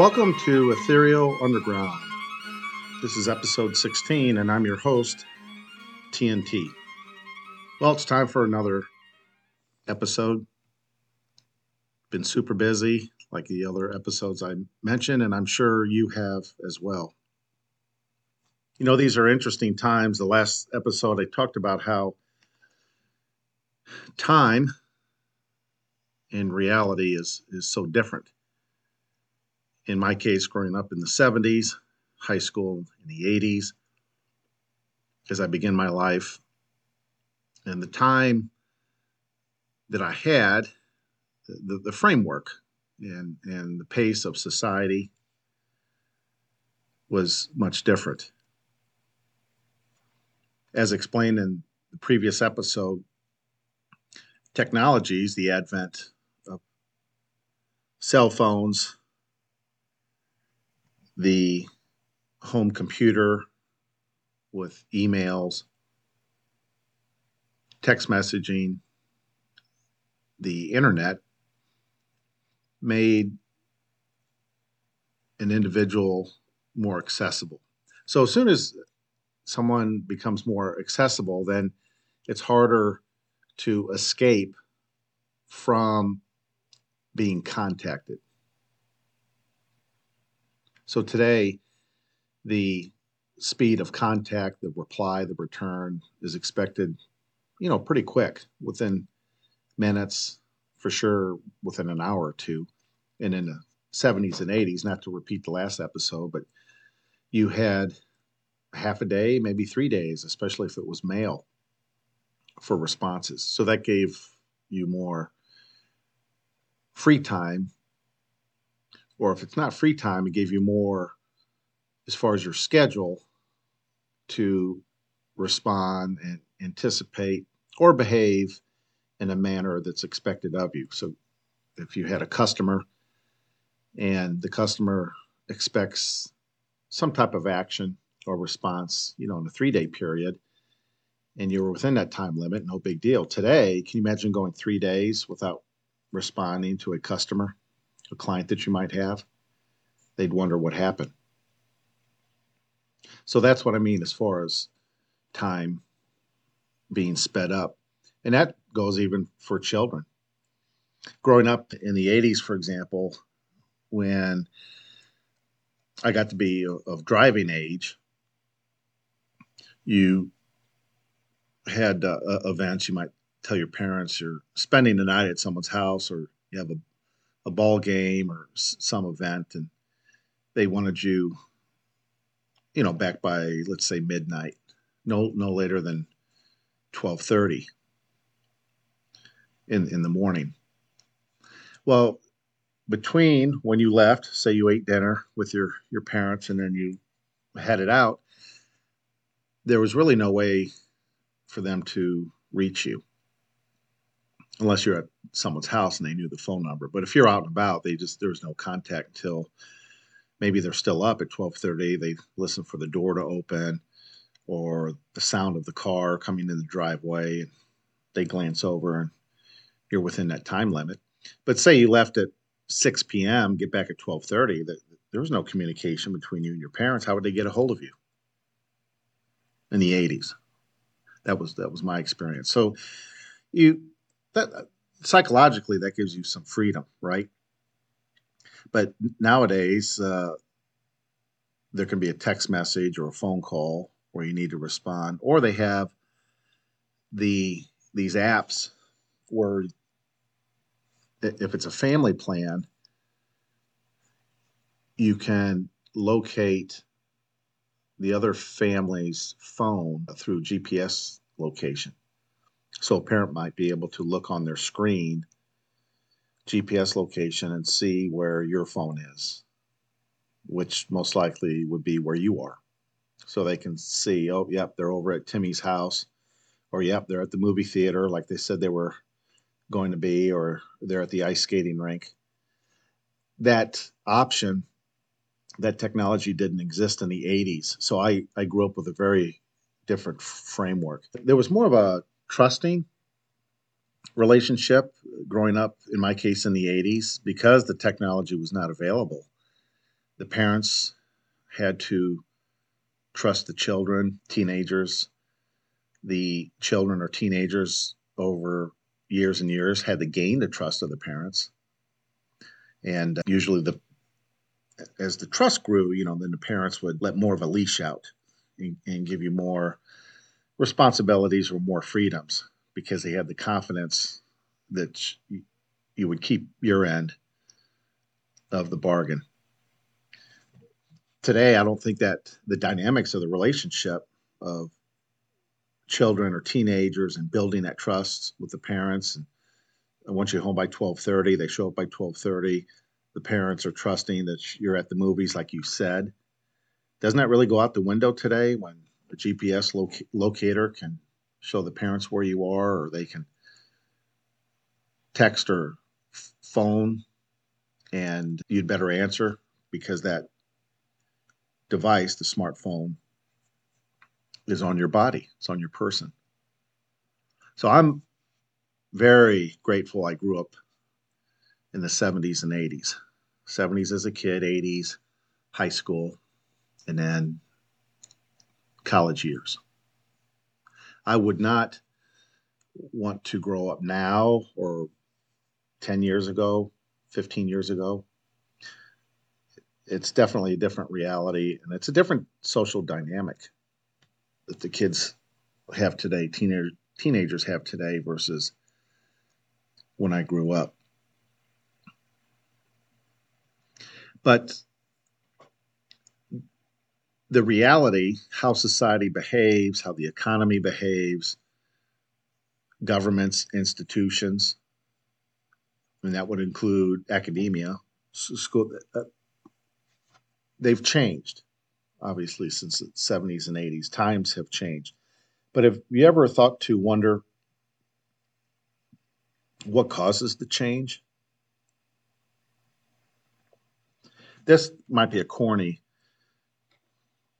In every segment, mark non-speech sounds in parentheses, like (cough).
Welcome to Ethereal Underground. This is episode 16, and I'm your host, TNT. Well, it's time for another episode. Been super busy, like the other episodes I mentioned, and I'm sure you have as well. You know, these are interesting times. The last episode I talked about how time in reality is is so different. In my case, growing up in the 70s, high school in the 80s, as I begin my life, and the time that I had, the, the framework and, and the pace of society was much different. As explained in the previous episode, technologies, the advent of cell phones, the home computer with emails, text messaging, the internet made an individual more accessible. So as soon as someone becomes more accessible, then it's harder to escape from being contacted. So today, the speed of contact, the reply, the return is expected, you know, pretty quick within minutes, for sure within an hour or two. And in the 70s and 80s, not to repeat the last episode, but you had half a day, maybe three days, especially if it was mail for responses. So that gave you more free time. Or if it's not free time, it gave you more as far as your schedule to respond and anticipate or behave in a manner that's expected of you. So if you had a customer and the customer expects some type of action or response, you know, in a three day period, and you were within that time limit, no big deal. Today, can you imagine going three days without responding to a customer, a client that you might have? They'd wonder what happened. So that's what I mean as far as time being sped up. And that goes even for children. Growing up in the 80s, for example, when I got to be of driving age, you had uh, events, you might tell your parents you're spending the night at someone's house or you have a, a ball game or some event and they wanted you, you know, back by let's say midnight, no no later than twelve thirty in in the morning. Well, between when you left, say you ate dinner with your your parents and then you headed out, there was really no way for them to reach you unless you're at someone's house and they knew the phone number. But if you're out and about they just there's no contact until maybe they're still up at 12:30 they listen for the door to open or the sound of the car coming in the driveway and they glance over and you're within that time limit. But say you left at 6 p.m get back at 12:30 that there was no communication between you and your parents how would they get a hold of you? In the 80s that was that was my experience. So you that psychologically that gives you some freedom, right? But nowadays uh, there can be a text message or a phone call where you need to respond, or they have the these apps where if it's a family plan, you can locate the other family's phone through GPS location. So a parent might be able to look on their screen GPS location and see where your phone is, which most likely would be where you are. So they can see, oh, yep, they're over at Timmy's house, or yep, they're at the movie theater like they said they were going to be, or they're at the ice skating rink. That option that technology didn't exist in the 80s. So I, I grew up with a very different framework. There was more of a trusting relationship growing up, in my case, in the 80s, because the technology was not available. the parents had to trust the children, teenagers. The children or teenagers over years and years had to gain the trust of the parents. And uh, usually the as the trust grew, you know, then the parents would let more of a leash out and, and give you more responsibilities or more freedoms because they had the confidence that you would keep your end of the bargain. Today, I don't think that the dynamics of the relationship of children or teenagers and building that trust with the parents and once you're home by 12:30, they show up by 12:30. The parents are trusting that you're at the movies like you said. Doesn't that really go out the window today when a GPS loc- locator can show the parents where you are or they can text or phone and you'd better answer because that device, the smartphone, is on your body, it's on your person. So I'm very grateful I grew up in the 70s and 80s. 70s as a kid, 80s, high school, and then college years. I would not want to grow up now or 10 years ago, 15 years ago. It's definitely a different reality and it's a different social dynamic that the kids have today, teenager, teenagers have today versus when I grew up. But the reality, how society behaves, how the economy behaves, governments, institutions, and that would include academia, school, uh, they've changed, obviously, since the 70s and 80s. Times have changed. But have you ever thought to wonder what causes the change? This might be a corny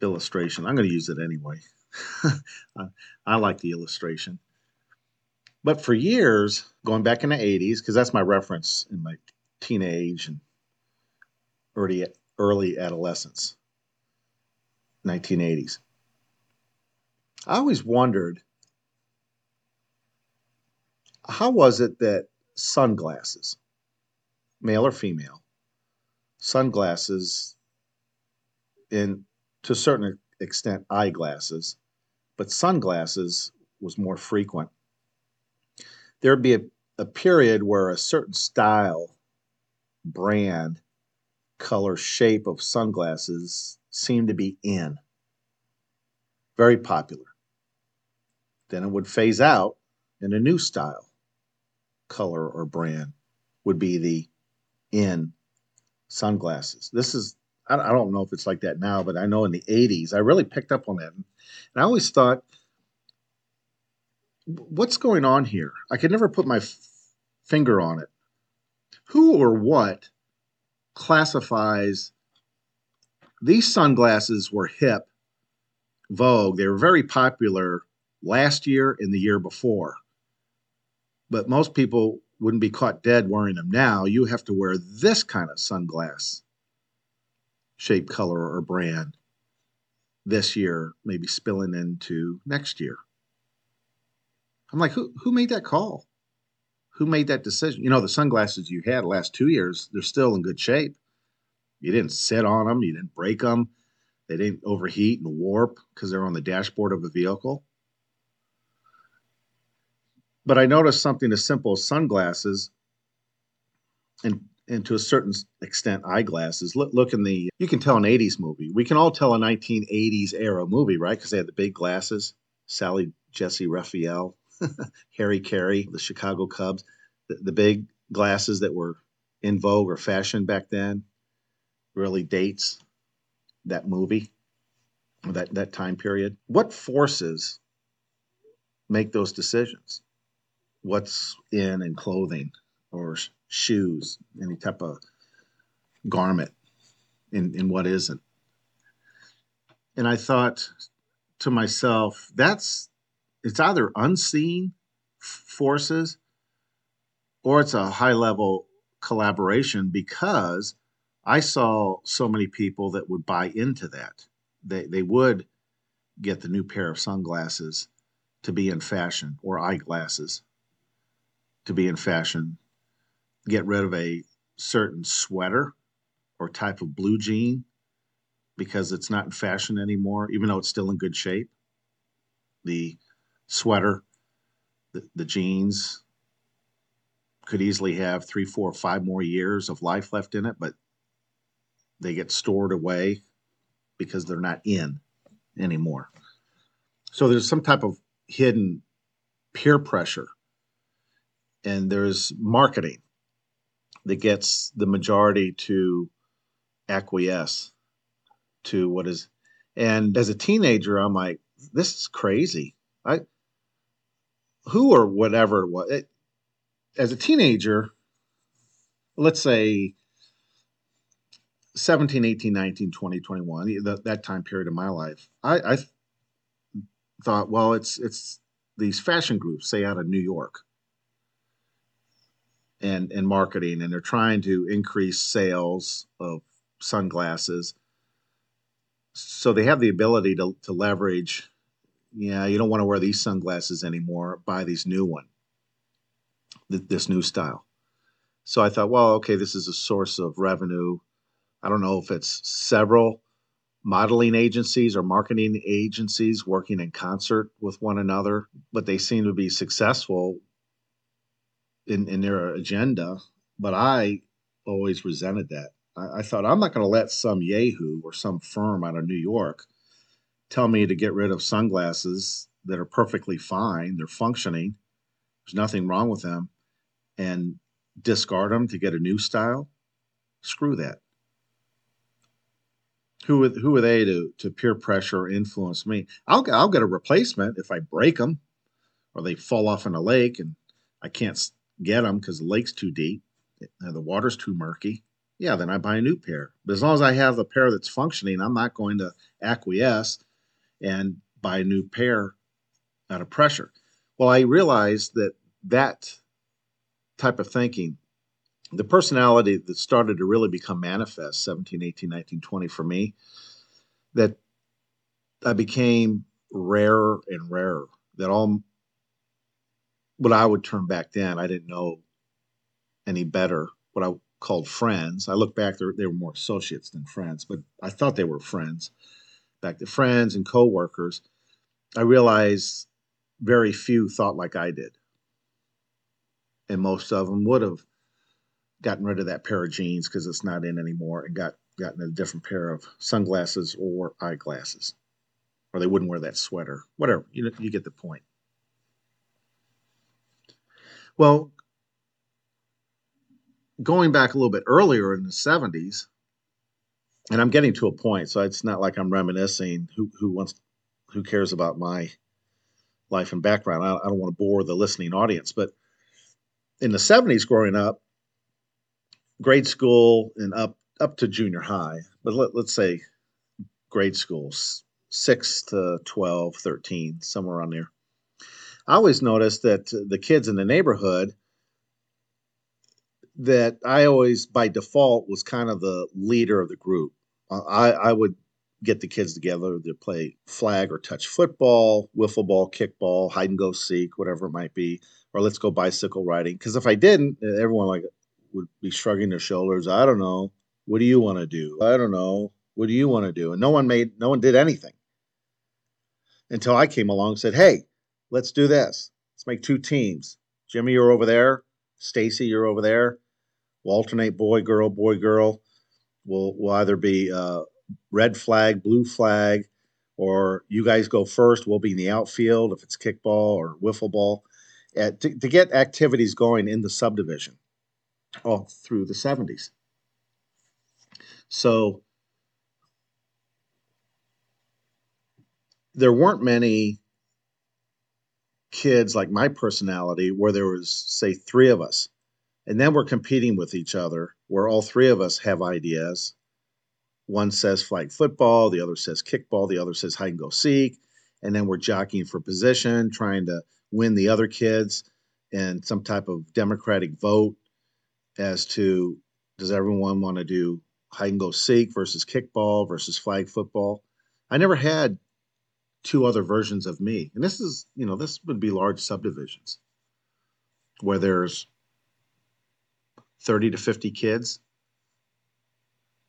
illustration. I'm going to use it anyway. (laughs) I, I like the illustration. But for years, going back in the 80s, because that's my reference in my teenage and early, early adolescence, 1980s, I always wondered how was it that sunglasses, male or female, sunglasses, and to a certain extent eyeglasses, but sunglasses was more frequent. There'd be a, a period where a certain style, brand, color, shape of sunglasses seemed to be in. Very popular. Then it would phase out, and a new style, color, or brand would be the in sunglasses. This is, I don't know if it's like that now, but I know in the 80s, I really picked up on that. And I always thought, what's going on here? I could never put my f- finger on it. Who or what classifies these sunglasses were hip, vogue, they were very popular last year and the year before. But most people wouldn't be caught dead wearing them now. You have to wear this kind of sunglass shape, color, or brand this year, maybe spilling into next year. I'm like, who who made that call? Who made that decision? You know, the sunglasses you had last two years, they're still in good shape. You didn't sit on them, you didn't break them, they didn't overheat and warp because they're on the dashboard of a vehicle. But I noticed something as simple as sunglasses and and to a certain extent eyeglasses. Look, look in the you can tell an 80s movie. We can all tell a 1980s era movie, right? Because they had the big glasses. Sally Jessy Raphael, (laughs) Harry Caray, the Chicago Cubs, the, the big glasses that were in vogue or fashion back then really dates that movie, that, that time period. What forces make those decisions? What's in in clothing or shoes, any type of garment, in, in what isn't? And I thought to myself, that's it's either unseen forces or it's a high level collaboration because I saw so many people that would buy into that. They they would get the new pair of sunglasses to be in fashion or eyeglasses to be in fashion. Get rid of a certain sweater or type of blue jean because it's not in fashion anymore, even though it's still in good shape. The sweater, the, the jeans could easily have three, four, five more years of life left in it, but they get stored away because they're not in anymore. So there's some type of hidden peer pressure and there's marketing that gets the majority to acquiesce to what is and as a teenager i'm like this is crazy. I who or whatever it was it, as a teenager let's say 17 18 19 20 21 that, that time period of my life i i thought well it's it's these fashion groups say out of new york and and marketing and they're trying to increase sales of sunglasses. So they have the ability to, to leverage yeah you don't want to wear these sunglasses anymore buy these new one th- this new style. So i thought well okay this is a source of revenue. I don't know if it's several modeling agencies or marketing agencies working in concert with one another but they seem to be successful in, in their agenda, but I always resented that. I, I thought I'm not going to let some Yahoo or some firm out of New York tell me to get rid of sunglasses that are perfectly fine, they're functioning, there's nothing wrong with them, and discard them to get a new style. Screw that. Who, who are they to, to peer pressure or influence me? I'll, I'll get a replacement if I break them or they fall off in a lake and I can't get them because the lake's too deep, and the water's too murky, yeah, then I buy a new pair. But as long as I have the pair that's functioning, I'm not going to acquiesce and buy a new pair out of pressure. Well, I realized that that type of thinking, the personality that started to really become manifest 17, 18, 19, 20 for me, that I became rarer and rarer. That all what I would term back then, I didn't know any better. What I called friends. I look back, they were more associates than friends, but I thought they were friends. Back to friends and coworkers, I realized very few thought like I did, and most of them would have gotten rid of that pair of jeans because it's not in anymore and got gotten a different pair of sunglasses or eyeglasses, or they wouldn't wear that sweater. Whatever, you you get the point. Well, going back a little bit earlier in the 70s, and I'm getting to a point, so it's not like I'm reminiscing. Who who wants, who cares about my life and background? I, I don't want to bore the listening audience, but in the 70s, growing up, grade school and up up to junior high, but let, let's say grade schools, six to 12, 13, somewhere around there. I always noticed that the kids in the neighborhood that I always by default was kind of the leader of the group. I, I would get the kids together to play flag or touch football, wiffle ball, kickball, hide and go seek, whatever it might be, or let's go bicycle riding. Because if I didn't, everyone like would be shrugging their shoulders. I don't know. What do you want to do? I don't know. What do you want to do? And no one made, no one did anything until I came along and said, "Hey, let's do this. Let's make two teams. Jimmy, you're over there. Stacy, you're over there. We'll alternate boy, girl, boy, girl. We'll, we'll either be uh, red flag, blue flag, or you guys go first. We'll be in the outfield if it's kickball or wiffle ball. Uh, to, to get activities going in the subdivision all through the 70s. So there weren't many kids like my personality where there was say three of us and then we're competing with each other where all three of us have ideas one says flag football the other says kickball the other says hide and go seek and then we're jockeying for position trying to win the other kids and some type of democratic vote as to does everyone want to do hide and go seek versus kickball versus flag football. I never had two other versions of me. And this is, you know, this would be large subdivisions where there's 30 to 50 kids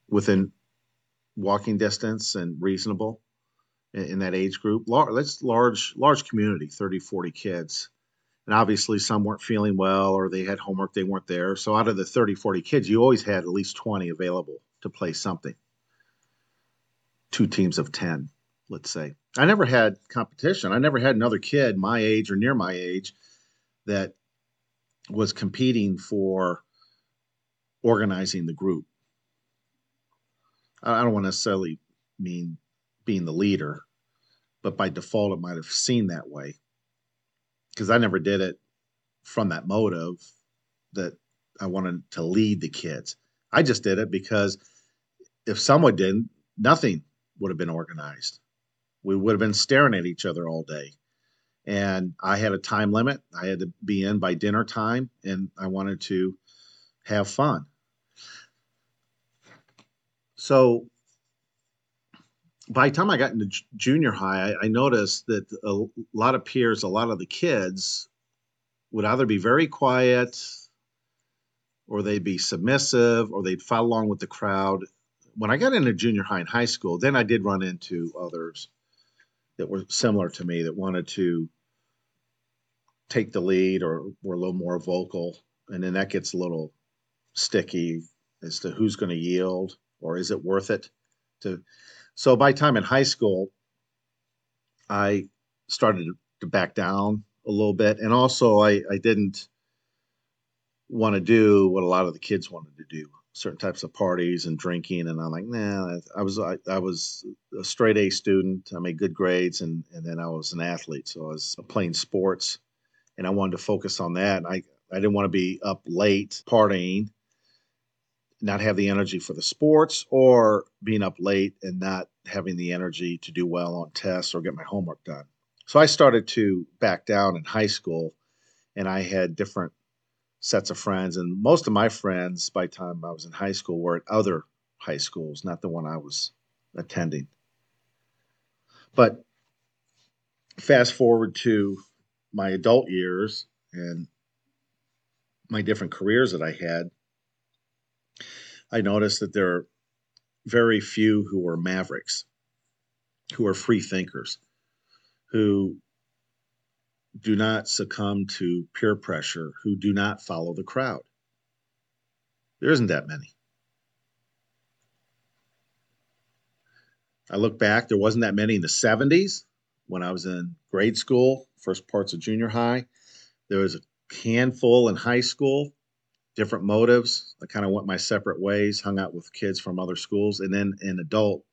within walking distance and reasonable in, in that age group. Lar- that's large, large community, 30, 40 kids. And obviously some weren't feeling well or they had homework, they weren't there. So out of the 30, 40 kids, you always had at least 20 available to play something. Two teams of 10, let's say. I never had competition. I never had another kid my age or near my age that was competing for organizing the group. I don't want to necessarily mean being the leader, but by default, it might have seemed that way because I never did it from that motive that I wanted to lead the kids. I just did it because if someone didn't, nothing would have been organized. We would have been staring at each other all day. And I had a time limit. I had to be in by dinner time and I wanted to have fun. So by the time I got into junior high, I, I noticed that a lot of peers, a lot of the kids would either be very quiet or they'd be submissive or they'd follow along with the crowd. When I got into junior high and high school, then I did run into others that were similar to me that wanted to take the lead or were a little more vocal. And then that gets a little sticky as to who's going to yield or is it worth it to so by time in high school i started to back down a little bit and also i i didn't want to do what a lot of the kids wanted to do certain types of parties and drinking and i'm like nah i was i, I was a straight a student i made good grades and and then i was an athlete so i was playing sports and i wanted to focus on that i i didn't want to be up late partying not have the energy for the sports or being up late and not having the energy to do well on tests or get my homework done. So I started to back down in high school and I had different sets of friends and most of my friends by the time I was in high school were at other high schools, not the one I was attending. But fast forward to my adult years and my different careers that I had, I noticed that there are very few who are mavericks, who are free thinkers, who do not succumb to peer pressure, who do not follow the crowd. There isn't that many. I look back, there wasn't that many in the 70s when I was in grade school, first parts of junior high. There was a handful in high school different motives. I kind of went my separate ways, hung out with kids from other schools, and then an adult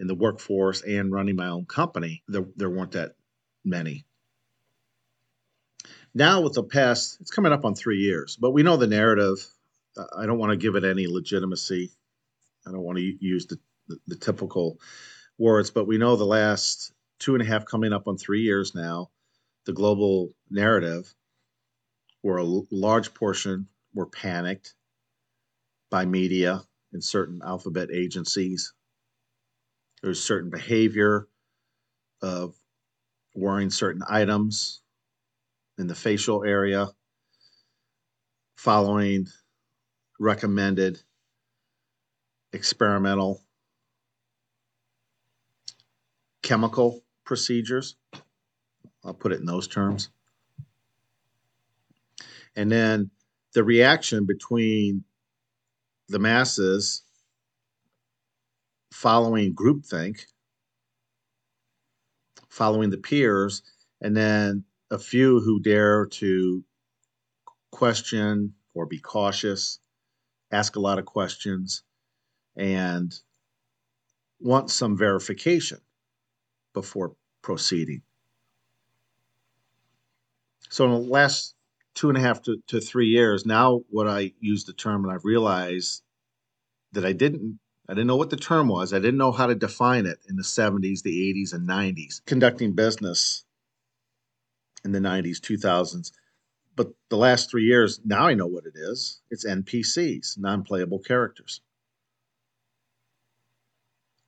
in the workforce and running my own company, there, there weren't that many. Now, with the past, it's coming up on three years, but we know the narrative. I don't want to give it any legitimacy. I don't want to use the, the, the typical words, but we know the last two and a half coming up on three years now, the global narrative, where a large portion were panicked by media and certain alphabet agencies. There's certain behavior of wearing certain items in the facial area, following recommended experimental chemical procedures. I'll put it in those terms. And then the reaction between the masses following groupthink, following the peers, and then a few who dare to question or be cautious, ask a lot of questions, and want some verification before proceeding. So, in the last two and a half to, to three years. Now, what I use the term, and I've realized that I didn't. I didn't know what the term was. I didn't know how to define it in the 70s, the 80s, and 90s. Conducting business in the 90s, 2000s. But the last three years, now I know what it is. It's NPCs, non playable characters.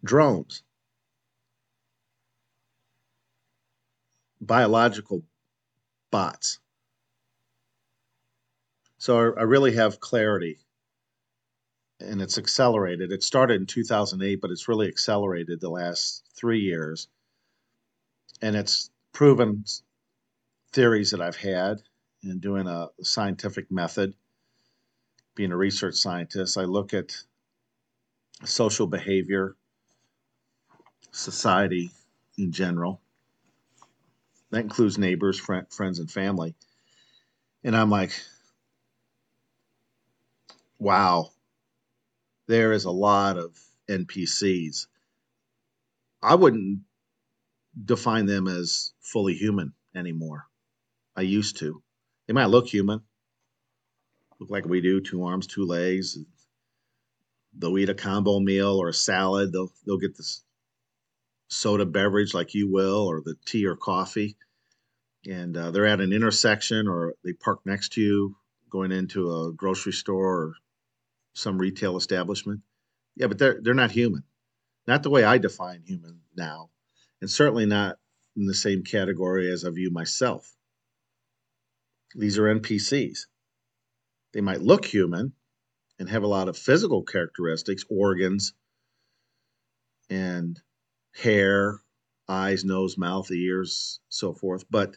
drones, biological bots. So I, I really have clarity and it's accelerated. It started in 2008, but it's really accelerated the last three years. And it's proven theories that I've had in doing a scientific method. Being a research scientist, I look at social behavior, society in general. That includes neighbors, friend, friends, and family. And I'm like, wow, there is a lot of NPCs. I wouldn't define them as fully human anymore. I used to. They might look human, look like we do, two arms, two legs. They'll eat a combo meal or a salad. They'll they'll get this soda beverage like you will, or the tea or coffee. And uh, they're at an intersection or they park next to you going into a grocery store or some retail establishment. Yeah, but they're they're not human. Not the way I define human now, and certainly not in the same category as I view myself. These are NPCs. They might look human and have a lot of physical characteristics, organs, and hair, eyes, nose, mouth, ears, so forth. But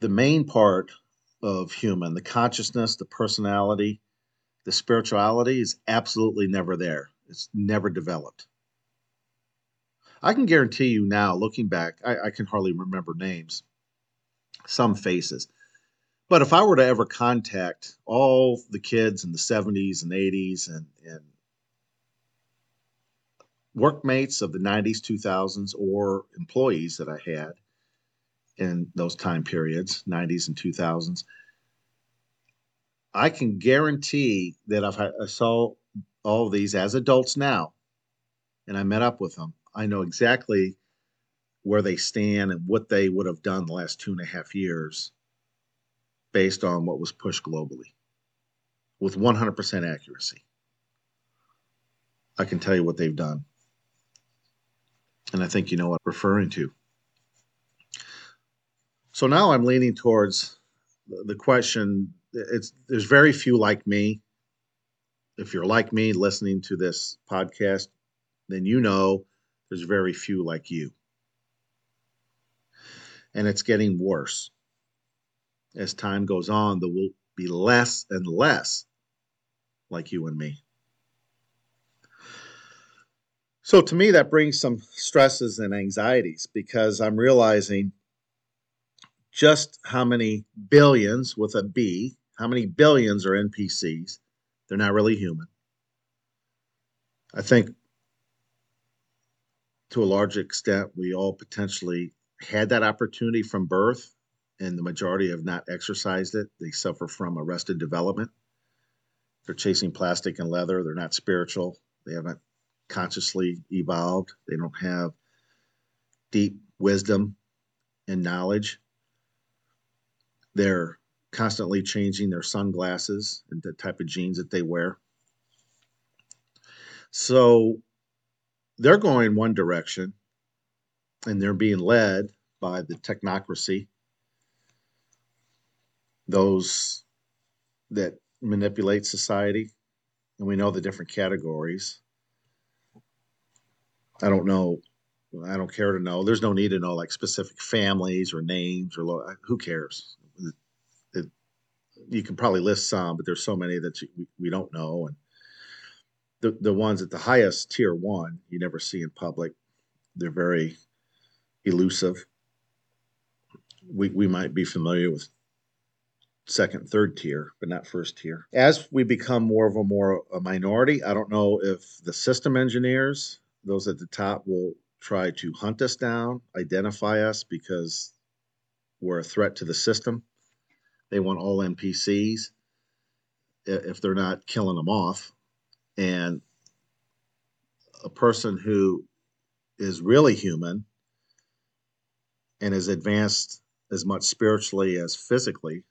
the main part of human, the consciousness, the personality, the spirituality is absolutely never there. It's never developed. I can guarantee you now, looking back, I, I can hardly remember names, some faces. But if I were to ever contact all the kids in the 70s and 80s and, and workmates of the 90s, 2000s, or employees that I had, in those time periods, 90s and 2000s. I can guarantee that if I, saw all these as adults now and I met up with them, I know exactly where they stand and what they would have done the last two and a half years based on what was pushed globally with 100% accuracy. I can tell you what they've done. And I think you know what I'm referring to. So now I'm leaning towards the question. It's there's very few like me. If you're like me listening to this podcast, then you know there's very few like you. And it's getting worse. As time goes on, there will be less and less like you and me. So to me, that brings some stresses and anxieties because I'm realizing just how many billions with a B, how many billions are NPCs. They're not really human. I think to a large extent, we all potentially had that opportunity from birth, and the majority have not exercised it. They suffer from arrested development. They're chasing plastic and leather. They're not spiritual. They haven't consciously evolved. They don't have deep wisdom and knowledge. They're constantly changing their sunglasses and the type of jeans that they wear. So they're going one direction and they're being led by the technocracy, those that manipulate society. And we know the different categories. I don't know. I don't care to know. There's no need to know like specific families or names or who cares you can probably list some, but there's so many that you, we don't know. And the, the ones at the highest tier one, you never see in public. They're very elusive. We, we might be familiar with second, third tier, but not first tier. As we become more of a more a minority, I don't know if the system engineers, those at the top, will try to hunt us down, identify us because we're a threat to the system they want all NPCs if they're not killing them off. And a person who is really human and is advanced as much spiritually as physically,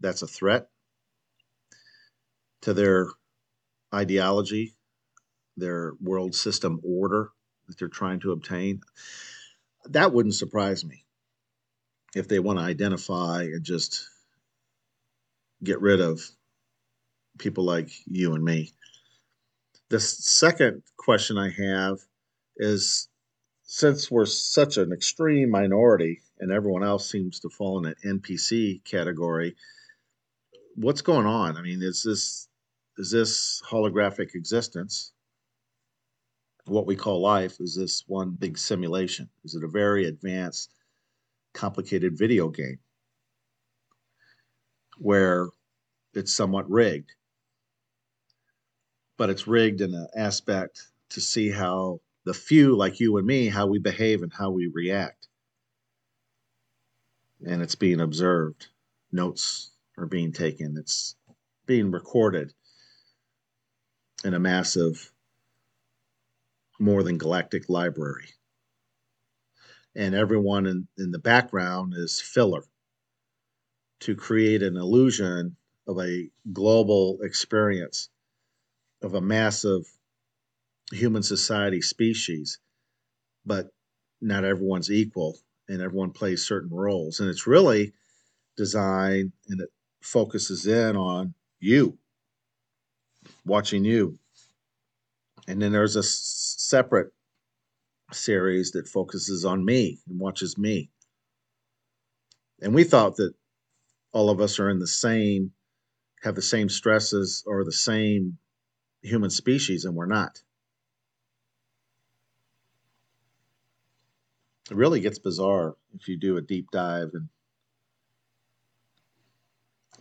that's a threat to their ideology, their world system order that they're trying to obtain. That wouldn't surprise me if they want to identify and just get rid of people like you and me. The second question I have is since we're such an extreme minority and everyone else seems to fall in an NPC category, what's going on? I mean, is this is this holographic existence what we call life is this one big simulation? Is it a very advanced, complicated video game where it's somewhat rigged? But it's rigged in an aspect to see how the few, like you and me, how we behave and how we react. And it's being observed. Notes are being taken. It's being recorded in a massive more than galactic library. And everyone in, in the background is filler to create an illusion of a global experience of a massive human society species, but not everyone's equal and everyone plays certain roles. And it's really designed and it focuses in on you, watching you. And then there's a separate series that focuses on me and watches me. And we thought that all of us are in the same, have the same stresses or the same human species, and we're not. It really gets bizarre if you do a deep dive and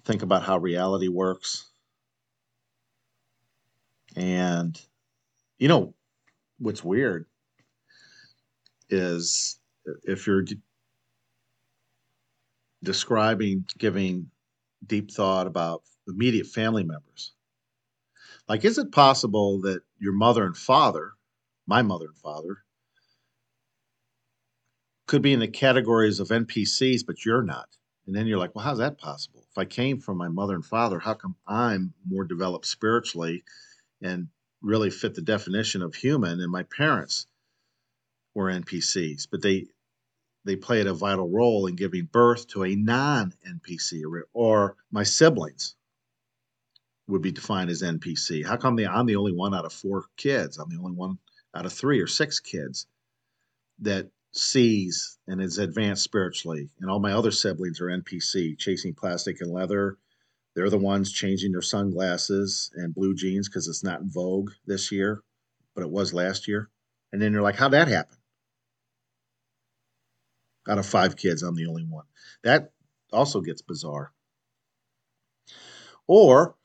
think about how reality works. And, you know, what's weird is if you're describing giving deep thought about immediate family members like is it possible that your mother and father my mother and father could be in the categories of npcs but you're not and then you're like well how's that possible if i came from my mother and father how come i'm more developed spiritually and really fit the definition of human, and my parents were NPCs, but they they played a vital role in giving birth to a non-NPC, or, or my siblings would be defined as NPC. How come they, I'm the only one out of four kids? I'm the only one out of three or six kids that sees and is advanced spiritually, and all my other siblings are NPC, chasing plastic and leather, they're the ones changing their sunglasses and blue jeans because it's not in vogue this year, but it was last year. And then you're like, how'd that happen? Out of five kids, I'm the only one. That also gets bizarre. Or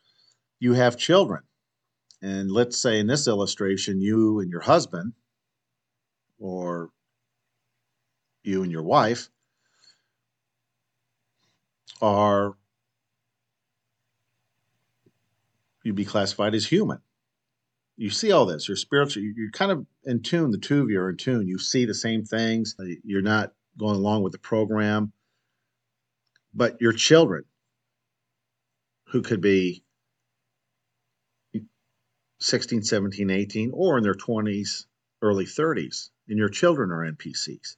you have children. And let's say in this illustration, you and your husband, or you and your wife, are you'd be classified as human. You see all this. You're spiritual. You're kind of in tune. The two of you are in tune. You see the same things. You're not going along with the program. But your children, who could be 16, 17, 18, or in their 20s, early 30s, and your children are NPCs.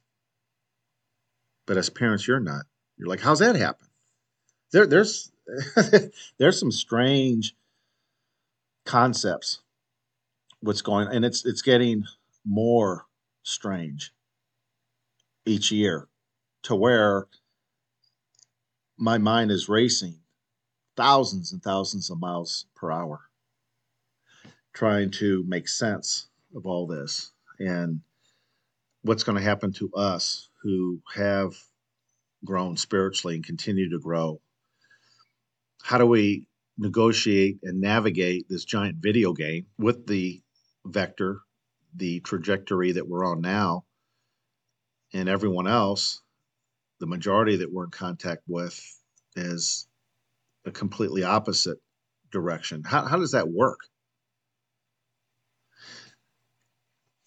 But as parents, you're not. You're like, how's that happen? There, there's (laughs) there's some strange concepts what's going and it's it's getting more strange each year to where my mind is racing thousands and thousands of miles per hour trying to make sense of all this and what's going to happen to us who have grown spiritually and continue to grow how do we negotiate and navigate this giant video game with the vector, the trajectory that we're on now, and everyone else, the majority that we're in contact with is a completely opposite direction. How, how does that work?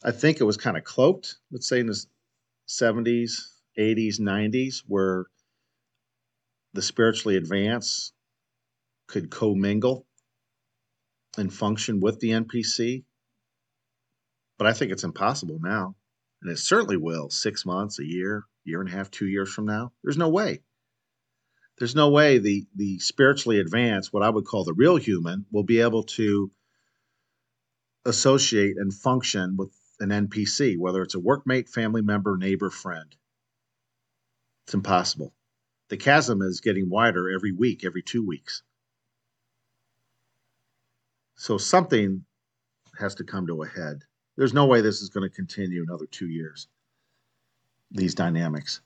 I think it was kind of cloaked, let's say in the 70s, 80s, 90s, where the spiritually advanced could commingle and function with the NPC but I think it's impossible now. And it certainly will six months, a year, year and a half, two years from now. There's no way. There's no way the, the spiritually advanced, what I would call the real human, will be able to associate and function with an NPC, whether it's a workmate, family member, neighbor, friend. It's impossible. The chasm is getting wider every week, every two weeks. So something has to come to a head. There's no way this is going to continue another two years. These dynamics.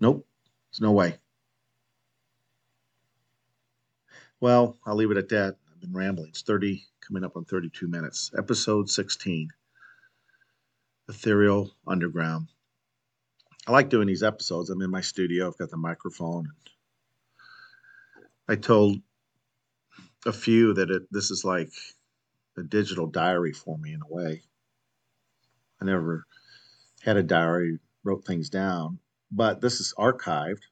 Nope. There's no way. Well, I'll leave it at that. I've been rambling. It's 30, coming up on 32 minutes. Episode 16 Ethereal Underground. I like doing these episodes. I'm in my studio, I've got the microphone. I told a few that it, this is like a digital diary for me in a way. I never had a diary, wrote things down, but this is archived.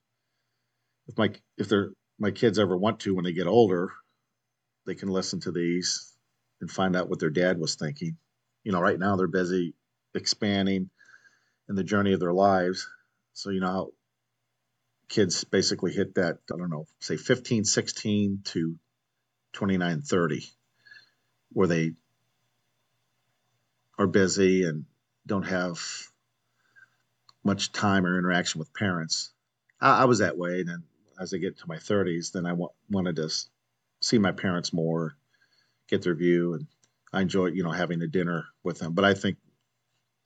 If my if they're my kids ever want to when they get older, they can listen to these and find out what their dad was thinking. You know, right now they're busy expanding in the journey of their lives. So, you know how kids basically hit that, I don't know, say 15, 16 to 29, 30, where they are busy and don't have much time or interaction with parents. I, I was that way. And then as I get to my 30s, then I w- wanted to see my parents more, get their view, and I enjoy, you know, having a dinner with them. But I think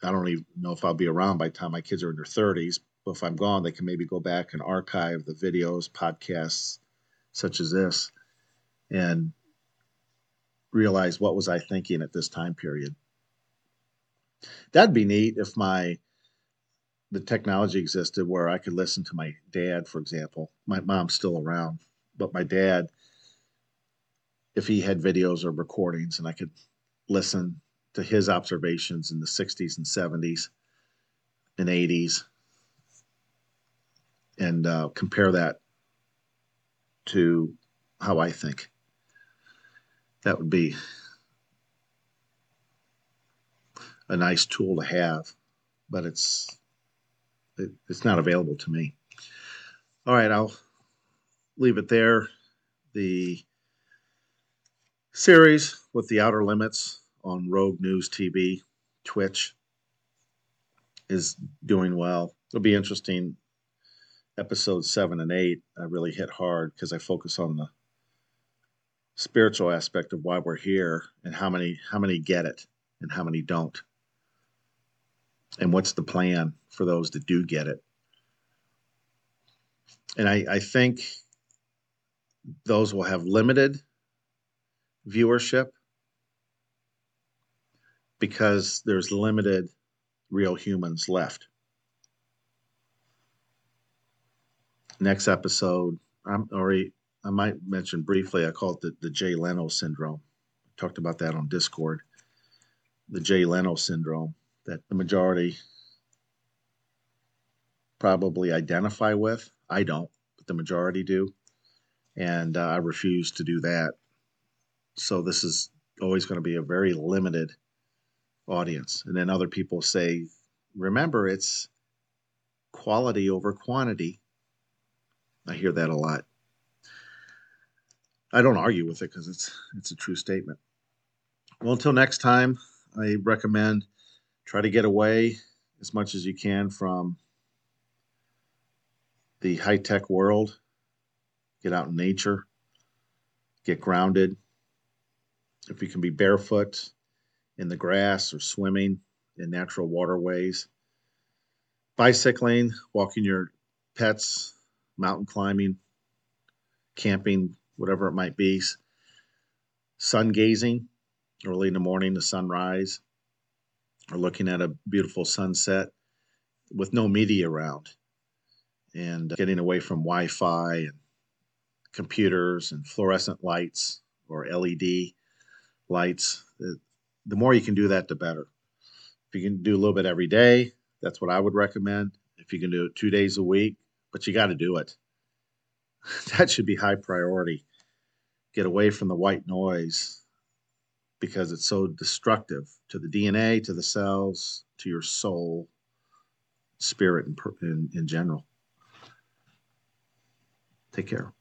I don't even know if I'll be around by the time my kids are in their 30s. But if I'm gone, they can maybe go back and archive the videos, podcasts such as this, and realize what was I thinking at this time period. That'd be neat if my the technology existed where I could listen to my dad, for example. My mom's still around, but my dad, if he had videos or recordings, and I could listen to his observations in the 60s and 70s and 80s and uh, compare that to how I think. That would be a nice tool to have, but it's it, it's not available to me. All right, I'll leave it there. The series with the outer limits on Rogue News TV, Twitch, is doing well. It'll be interesting. Episodes seven and eight, I really hit hard because I focus on the spiritual aspect of why we're here and how many how many get it and how many don't and what's the plan for those that do get it and i, I think those will have limited viewership because there's limited real humans left next episode i'm already i might mention briefly i call it the, the jay leno syndrome talked about that on discord the jay leno syndrome that the majority probably identify with. I don't, but the majority do. And uh, I refuse to do that. So this is always going to be a very limited audience. And then other people say, remember, it's quality over quantity. I hear that a lot. I don't argue with it because it's it's a true statement. Well, until next time, I recommend try to get away as much as you can from the high tech world. Get out in nature, get grounded. If you can be barefoot in the grass or swimming in natural waterways, bicycling, walking your pets, mountain climbing, camping, whatever it might be, sun gazing early in the morning, the sunrise, or looking at a beautiful sunset with no media around. And getting away from Wi Fi and computers and fluorescent lights or LED lights. The more you can do that, the better. If you can do a little bit every day, that's what I would recommend. If you can do it two days a week, but you got to do it. (laughs) that should be high priority. Get away from the white noise because it's so destructive to the DNA, to the cells, to your soul, spirit, in, in, in general. Take care.